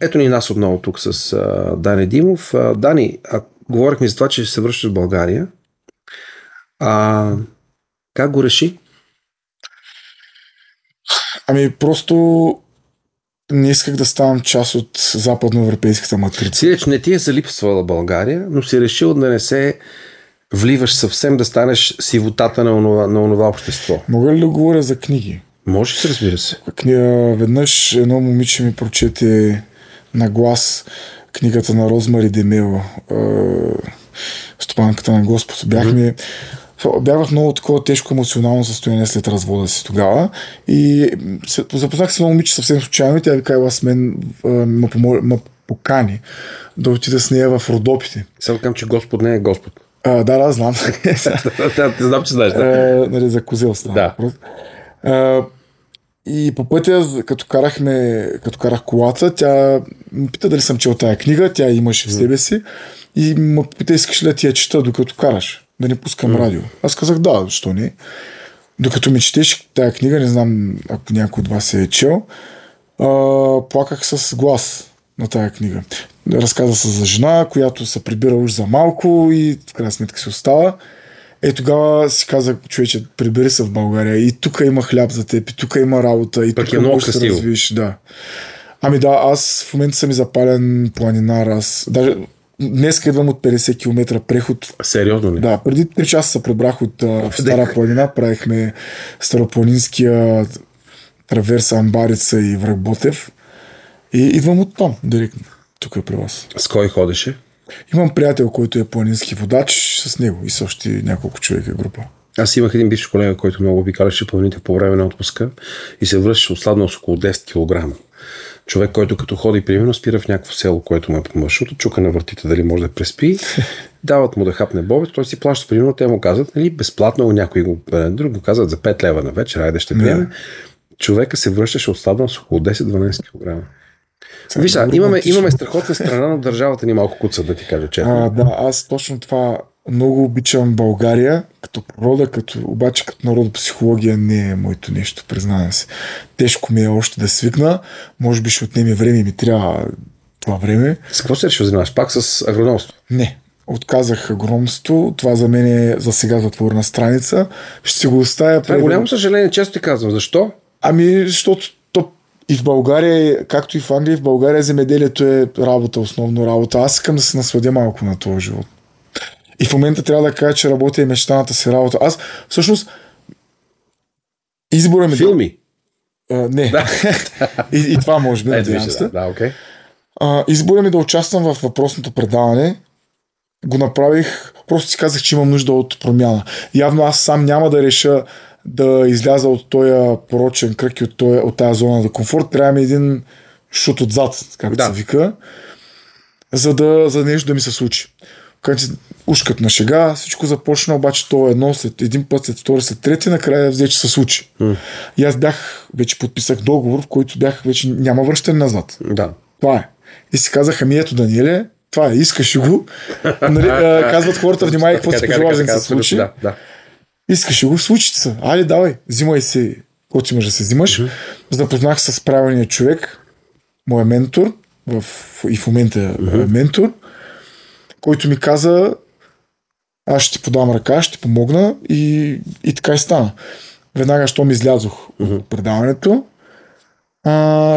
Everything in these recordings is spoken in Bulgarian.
Ето ни нас отново тук с а, Дани Димов. А, Дани, а, говорихме за това, че ще се връщаш в България. А, как го реши? Ами просто не исках да ставам част от западноевропейската матрица. Сиреч не ти е залипсвала България, но си решил да не се вливаш съвсем, да станеш сивотата на онова, на онова общество. Мога ли да говоря за книги? Може се, разбира се. Книга, веднъж едно момиче ми прочете на глас книгата на Розмари Демел, Стопанката на Господ. Бяхме Бях в много такова тежко емоционално състояние след развода си тогава и се, запознах се с момиче съвсем случайно и тя ви казала с мен ме, ме покани да отида с нея в Родопите. Само казвам, че Господ не е Господ. А, да, да, знам. знам, че знаеш. Да. А, нали, за козел става. Да. А, и по пътя, като карахме, като карах колата, тя ме пита дали съм чел тая книга, тя имаше в себе си и ме пита, искаш ли да ти я чета докато караш, да не пускам mm. радио. Аз казах да, защо не. Докато ми четеш тая книга, не знам ако някой от вас е чел, а, плаках с глас на тая книга. Разказа се за жена, която се прибира уж за малко и в крайна сметка се остава. Е, тогава си казах, човече, прибери се в България. И тук има хляб за теб, и тук има работа, и тук е много можеш да се развиш. Да. Ами да, аз в момента съм и запален планинар. Аз даже днес идвам от 50 км преход. Сериозно ли? Да, преди 3 часа се прибрах от а, Стара планина, правихме Старопланинския траверс Амбарица и Врагботев. И идвам от там, директно. Тук е при вас. С кой ходеше? Имам приятел, който е планински водач с него и с още няколко човека група. Аз имах един бивш колега, който много обикаляше планините по време на отпуска и се връщаше осладнал с около 10 кг. Човек, който като ходи, примерно, спира в някакво село, което му е по маршрута, чука на въртите дали може да преспи, дават му да хапне бобет, той си плаща, примерно, те му казват, нали, безплатно, някой го, друг го казват за 5 лева на вечер, айде ще приеме. Човека се връщаше отслабнал с около 10-12 кг. Виж, имаме, имаме страхотна страна, но държавата ни малко куца, да ти кажа честно. А, да, аз точно това много обичам България, като природа, като, обаче като народопсихология не е моето нещо, признавам се. Тежко ми е още да свикна, може би ще отнеме време и ми трябва това време. С какво се решил занимаваш? Пак с агрономство? Не. Отказах агрономство. Това за мен е за сега затворена страница. Ще си го оставя. Това е голямо съжаление, често ти казвам. Защо? Ами, защото и в България, както и в Англия, в България земеделието е работа, основно работа. Аз искам да се насладя малко на този живот. И в момента трябва да кажа, че работя и мечтаната си работа. Аз всъщност избора ми... Филми? Да, а, не. Да. и, и, това може би, надявам се. Да, да, okay. а, избора ми да участвам в въпросното предаване го направих, просто си казах, че имам нужда от промяна. Явно аз сам няма да реша да изляза от този порочен кръг и от, този, от тази зона за комфорт, трябва ми един шут отзад, както да. се вика, за да, за нещо да ми се случи. Когато ушкат на шега, всичко започна, обаче то е едно след един път, след втори, след трети, накрая взе, че се случи. Mm. И аз бях, вече подписах договор, в който бях, вече няма връщане назад. Да. Това е. И си казах, ами ето Даниеле, това е, искаш го. нали, казват хората, внимай, какво се пожелаш да се случи. Да, да. Искаш го, случи се. Айде, давай, взимай си, каквото имаш да се взимаш. Mm-hmm. Запознах с правилния човек, моя ментор, в, и в момента mm-hmm. ментор, който ми каза, аз ще ти подам ръка, ще ти помогна и, и така и стана. Веднага, щом излязох mm-hmm. от предаването, а,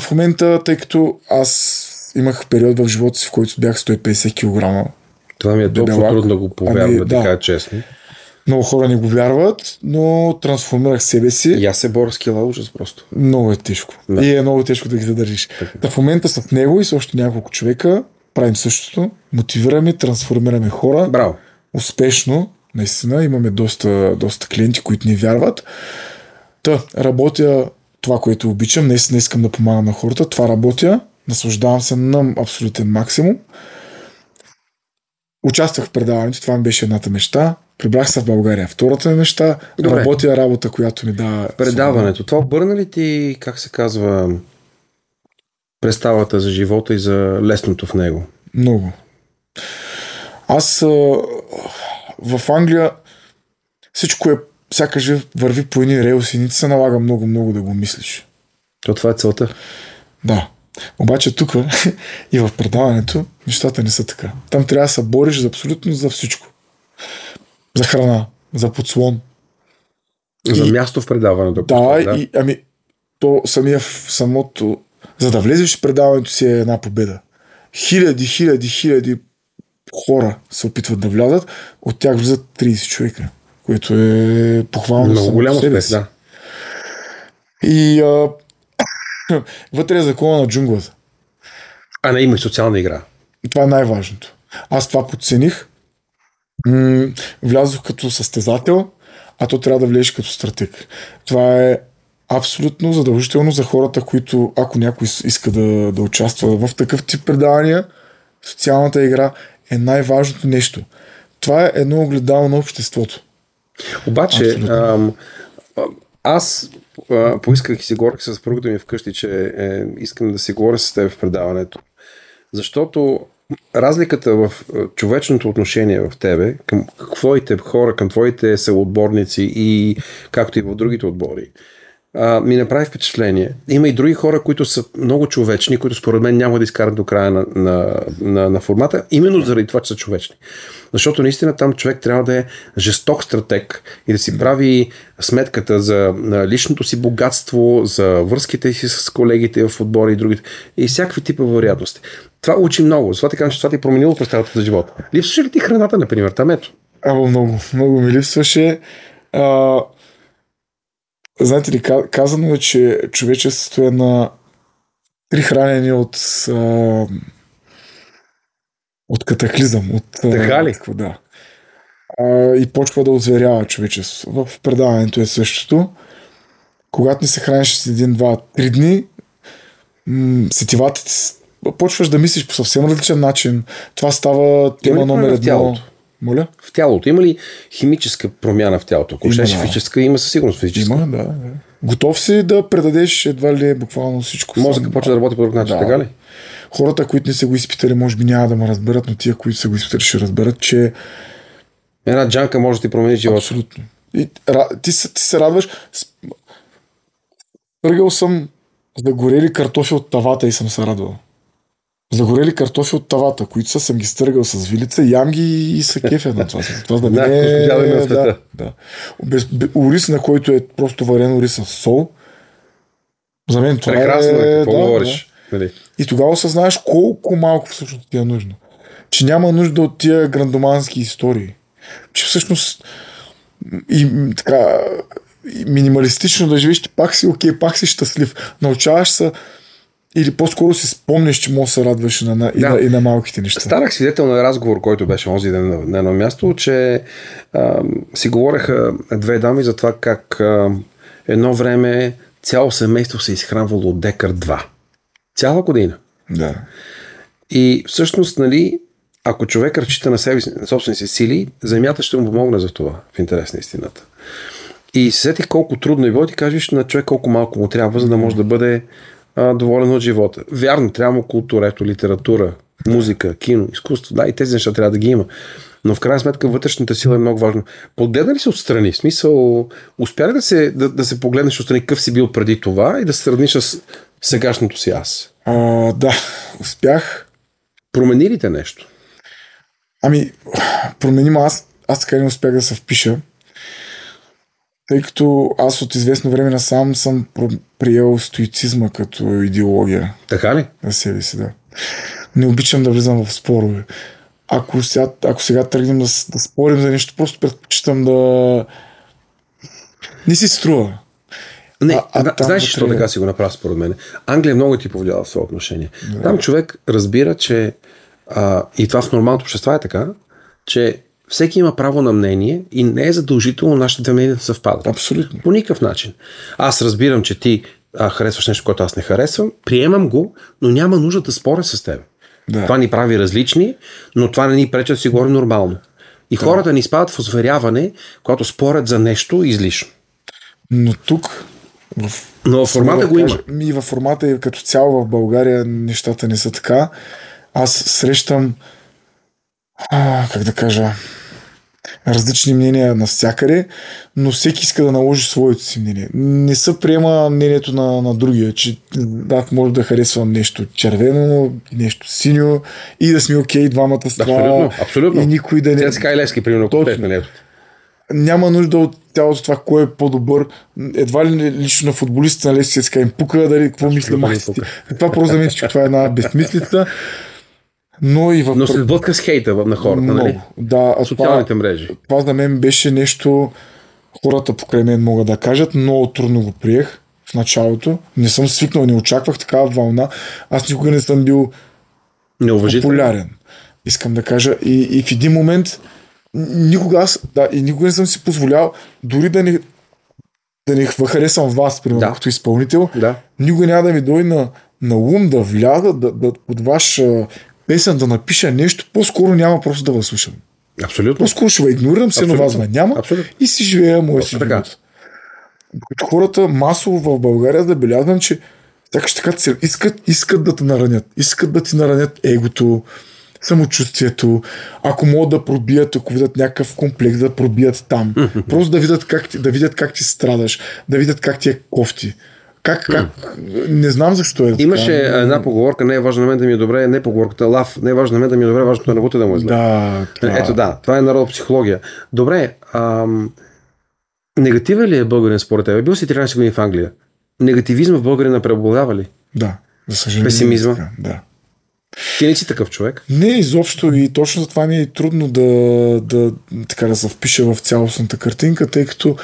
в момента, тъй като аз имах период в живота си, в който бях 150 кг. Това ми е толкова трудно да го повярвам, ами, да, да честно. Много хора не го вярват, но трансформирах себе си. И аз се боря с кила ужас просто. Много е тежко. Да. И е много тежко да ги задържиш. Да, в момента с него и с още няколко човека правим същото. Мотивираме, трансформираме хора. Браво. Успешно. Наистина имаме доста, доста клиенти, които ни вярват. Та, работя това, което обичам. Наистина искам да помагам на хората. Това работя. Наслаждавам се на абсолютен максимум. Участвах в предаването, това ми беше едната мечта. Прибрах се в България. Втората ми мечта, Добре. работя работа, която ми дава. Предаването. Това обърна ли ти, как се казва, представата за живота и за лесното в него? Много. Аз а, в Англия всичко е, сякаш върви по едни релси, не се налага много-много да го мислиш. То това е целта. Да. Обаче тук и в предаването нещата не са така. Там трябва да се бориш за абсолютно за всичко. За храна, за подслон. За И- място в предаването. Да, да. И, ами, то самия самото... За да влезеш в предаването си е една победа. Хиляди, хиляди, хиляди хора се опитват да влязат, от тях влизат 30 човека, което е похвално. Много само голям по себе успех, да. И а, вътре е закона на джунглата. А не има и социална игра. Това е най-важното. Аз това подцених. М- влязох като състезател, а то трябва да влезеш като стратег. Това е абсолютно задължително за хората, които, ако някой иска да, да участва в такъв тип предавания, социалната игра е най-важното нещо. Това е едно огледало на обществото. Обаче, Абсолютно. ам, аз а, поисках и си говорих с съпругата ми вкъщи, че е, искам да си говоря с теб в предаването. Защото разликата в човечното отношение в тебе към твоите хора, към твоите съотборници и както и в другите отбори, а, ми направи впечатление. Има и други хора, които са много човечни, които според мен няма да изкарат до края на, на, на, на формата, именно заради това, че са човечни. Защото наистина там човек трябва да е жесток стратег и да си прави сметката за личното си богатство, за връзките си с колегите в отбори и другите, и всякакви типа вероятности. Това учи много. Затова ти казвам, че това ти е променило представата за живота. Липсваше ли ти храната, например? Там ето. Або много, много ми липсваше. А, знаете ли, ка- казано е, че човечеството е на три хранени от а, от катаклизъм. От, Така ли? какво, Да. А, и почва да озверява човечеството. В предаването е същото. Когато не се храниш с един, два, три дни, м- сетивата ти почваш да мислиш по съвсем различен начин. Това става тема номер едно. тялото? Моля? В тялото. Има ли химическа промяна в тялото? Ако да. физическа, има със сигурност физическа. Има, да, да. Готов си да предадеш едва ли буквално всичко. Мозъка сам. почва да работи по друг начин, Да. така ли? Хората, които не са го изпитали, може би няма да ме разберат, но тия, които са го изпитали, ще разберат, че Една джанка може да ти промени живота. абсолютно. И, ти, се, ти се радваш. Търгал съм загорели картофи от тавата и съм се радвал. Загорели картофи от тавата, които са, съм ги стъргал с вилица, ям ги и са кефя на това. Това за мен е... Света. Да, да. Без, бе, ориз, на който е просто варен ориз с сол. За мен това Прекрасно е... е, какво да, говориш? Нали? И тогава осъзнаеш колко малко всъщност ти е нужно. Че няма нужда от тия грандомански истории. Че всъщност и така и минималистично да живееш, ти пак си окей, пак си щастлив. Научаваш се или по-скоро си спомняш, че може да се радваш на, на, и, Да. на, и на малките неща. Станах свидетел на разговор, който беше онзи ден на, на едно място, че а, си говореха две дами за това как а, едно време цяло семейство се изхранвало от декар 2. Цяла година. Да. И всъщност, нали, ако човек разчита на себе на собствените си сили, земята ще му помогне за това, в интерес на истината. И се сетих колко трудно е било, ти кажеш на човек колко малко му трябва, за да може да бъде а, доволен от живота. Вярно, трябва му култура, ето, литература, музика, кино, изкуство, да, и тези неща трябва да ги има. Но в крайна сметка вътрешната сила е много важно. Погледна ли се отстрани? В смисъл, успя ли да се, да, да се погледнеш отстрани какъв си бил преди това и да се сравниш с сегашното си аз? А, да, успях. Промени ли те нещо? Ами, промени ме аз, аз така не успях да се впиша, тъй като аз от известно време насам съм приел стоицизма като идеология Така ли? на себе си, да. Не обичам да влизам в спорове. Ако сега, ако сега тръгнем да, да спорим за нещо, просто предпочитам да... Не си струва. Не, А- а а, знаеш, защо така си го направи според мен? Англия много ти повлиява в това отношение. Да. Там човек разбира, че а, и това в нормалното общество е така, че всеки има право на мнение и не е задължително нашите две мнения да съвпадат. Абсолютно. По никакъв начин. Аз разбирам, че ти а, харесваш нещо, което аз не харесвам, приемам го, но няма нужда да споря с теб. Да. Това ни прави различни, но това не ни пречи да си говорим нормално. И хората ни спадат в озверяване, когато спорят за нещо излишно. Но тук в Но в формата да го има. Ми във формата и като цяло в България нещата не са така. Аз срещам а, как да кажа различни мнения навсякъде, но всеки иска да наложи своето си мнение. Не се приема мнението на, на другия, че аз може да харесвам нещо червено, нещо синьо и да сме окей okay, двамата с това. Абсолютно, абсолютно. И никой да не... Така и Левски, примерно, Точно. Няма нужда от цялото това, кой е по-добър. Едва ли лично на футболистите на Левски сега им пука, дали какво мисля махите. Това просто за мен, че това е една безмислица. Но и в... Но се сблъска с хейта на хората, много, нали? Да, а Социалните това, мрежи. Това за мен беше нещо, хората покрай мен могат да кажат, много трудно го приех в началото. Не съм свикнал, не очаквах такава вълна. Аз никога не съм бил популярен. Искам да кажа. И, и в един момент никога аз, да, и никога не съм си позволял дори да не, да не харесвам вас, примерно, Да. като изпълнител, Да. никога няма да ми дойде на, на ум да вляза, да, да, под ваш песен да напиша нещо, по-скоро няма просто да ви слушам. Абсолютно. По-скоро ще игнорирам, се на вас ме няма Абсолютно. и си живея моя си така. живот. Докато хората масово в България забелязвам, че така цел- искат, искат да те наранят. Искат да ти наранят егото, самочувствието, ако могат да пробият, ако видят някакъв комплекс, да пробият там. Просто да видят как, да видят как ти страдаш, да видят как ти е кофти. Как, как, не знам защо е така. Имаше една поговорка, не е важно на мен да ми е добре, не поговорката, лав, не е важно на мен да ми е добре, важното е на да му е зле. Да, това... Ето да, това е народна психология. Добре, ам, негативен ли е българин според тебе? Бил си 13 години в Англия. Негативизма в българина преобладава ли? Да, за съжаление. Песимизма? е така, Да. Ти не си такъв човек. Не, изобщо и точно затова ми е трудно да, да, така да се впиша в цялостната картинка, тъй като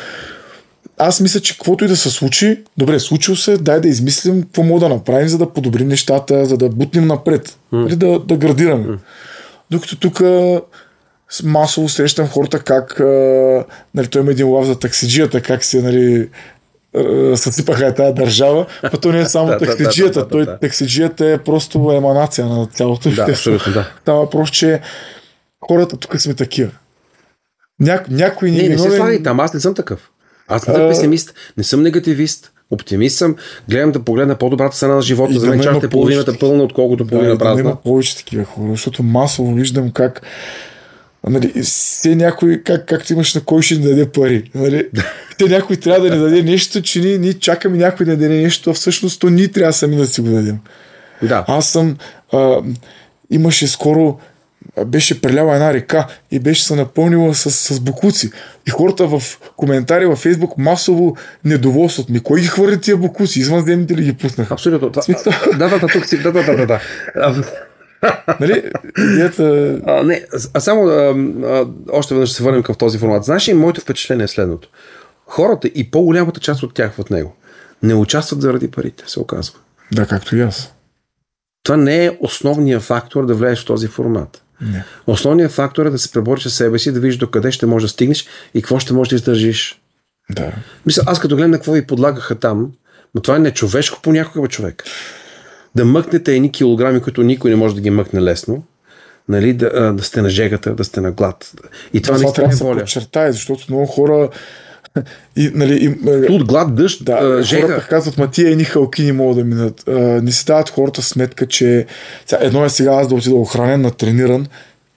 аз мисля, че каквото и да се случи, добре, случило се, дай да измислим какво мога да направим, за да подобрим нещата, за да бутнем напред, mm. да, да градираме. Mm. Докато тук масово срещам хората как, а, нали, той има един лав за таксиджията, как се, нали, съсипаха е тази държава, а то не е само таксиджията, той таксиджията е просто еманация на цялото Да, абсолютно, да. Става въпрос, че хората тук сме такива. Ня, някой Не, е не се слагай там, аз не съм такъв. Аз не съм А- песимист, не съм негативист, оптимист съм, гледам да погледна по-добрата страна на живота, И за да мен чашата е половината пълна, отколкото Да, половина и да има празна. повече такива хора, защото масово виждам как Нали, все някой, как, както имаш на кой ще ни даде пари. Нали? Те някой трябва да ни даде нещо, че ние, ние чакаме някой да даде нещо, а всъщност то ние трябва сами да си го дадем. Да. Аз съм. А, имаше скоро. Беше преляла една река и беше се напълнила с, с букуци. И хората в коментари във Фейсбук масово недоволстват ми. Кой ги хвърли тия букуци? Извънземните ли ги пуснаха? Абсолютно. Да, да, да, тук си. Да, да, да, да. Нали? Идеята... А, не, а само а, а, още веднъж се върнем към този формат. Знаеш ли, моето впечатление е следното. Хората и по-голямата част от тях в него не участват заради парите, се оказва. Да, както и аз. Това не е основният фактор да влезеш в този формат. Не. Основният фактор е да се пребориш с себе си, да видиш до къде ще можеш да стигнеш и какво ще можеш да издържиш. Да. Мисля, аз като гледам на какво ви подлагаха там, но това е нечовешко понякога, бе, човек. Да мъкнете едни килограми, които никой не може да ги мъкне лесно, нали, да, да сте на жегата, да сте на глад. И това, Това, наистина трябва е да се воля. подчертае, защото много хора и, нали, и, е, Тут глад, дъжд, Да, а, жега. хората казват, ма тия едни халки не могат да минат. А, не си дават хората сметка, че сега, едно е сега аз да отида охранен, натрениран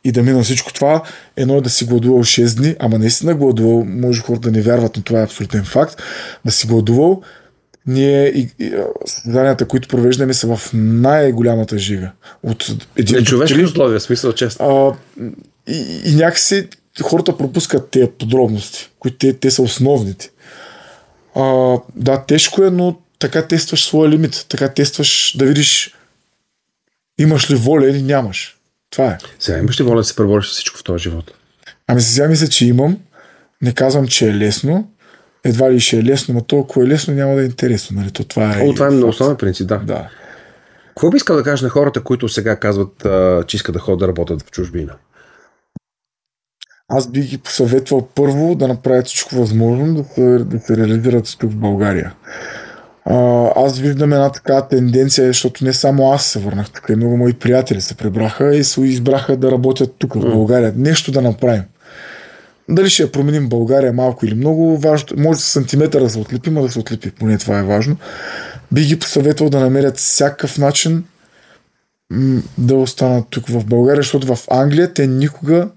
и да мина всичко това, едно е да си гладувал 6 дни, ама наистина гладувал, може хората да не вярват, но това е абсолютен факт, да си гладувал, ние и, и които провеждаме са в най-голямата жига. От един до Нечовешки три. условия, смисъл честно. А, и, и някакси хората пропускат тези подробности, които те, те са основните. А, да, тежко е, но така тестваш своя лимит. Така тестваш да видиш имаш ли воля или нямаш. Това е. Сега имаш ли воля да се пребориш всичко в този живот? Ами сега мисля, че имам. Не казвам, че е лесно. Едва ли ще е лесно, но толкова е лесно, няма да е интересно. Нали? То, това е, О, това е много основен принцип, да. Да. Какво би искал да кажеш на хората, които сега казват, а, че искат да ходят да работят в чужбина? Аз бих ги посъветвал първо да направят всичко възможно да се, да се реализират тук в България. А, аз виждам една така тенденция, защото не само аз се върнах тук, и много мои приятели се прибраха и се избраха да работят тук в България. Нещо да направим. Дали ще я променим България малко или много, важно, може с сантиметър да се отлепим, а да се отлепи, поне това е важно. Бих ги посъветвал да намерят всякакъв начин да останат тук в България, защото в Англия те никога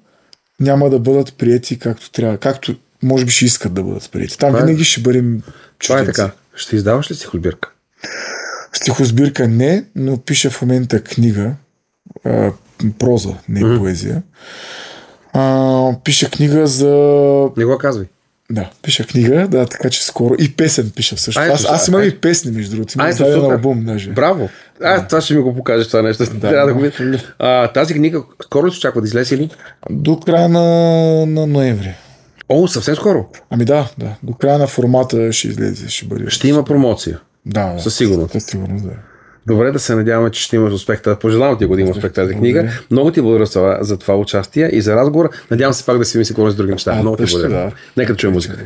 няма да бъдат прияти както трябва, както може би ще искат да бъдат прияти. Там Това е- винаги ще бъдем Това е чужденци. така. Ще издаваш ли стихосбирка? Стихосбирка не, но пиша в момента книга, а, проза, не Мгм. поезия. А, пиша книга за... Не го казвай. Да, пиша книга, да, така че скоро. И песен пиша всъщност. А, Аз, аз имам и песни, между другото. Имам издаден албум даже. Браво! А, това ще ми го покажеш това нещо. Трябва да го видя. А, тази книга скоро ли се очаква да излезе ли? До края на, на ноември. О, съвсем скоро. Ами да, да. До края на формата ще излезе, ще бъде. Ще има промоция. Да, да. със сигурност. Със сигурност, да. Добре да се надяваме, че ще имаш успех. Да Пожелавам ти го да има успех тази книга. Благодаря. Много ти благодаря за за това участие и за разговор. Надявам се пак да си ми се говорим с други неща. А, Много ти благодаря. да. Нека да чуем музиката.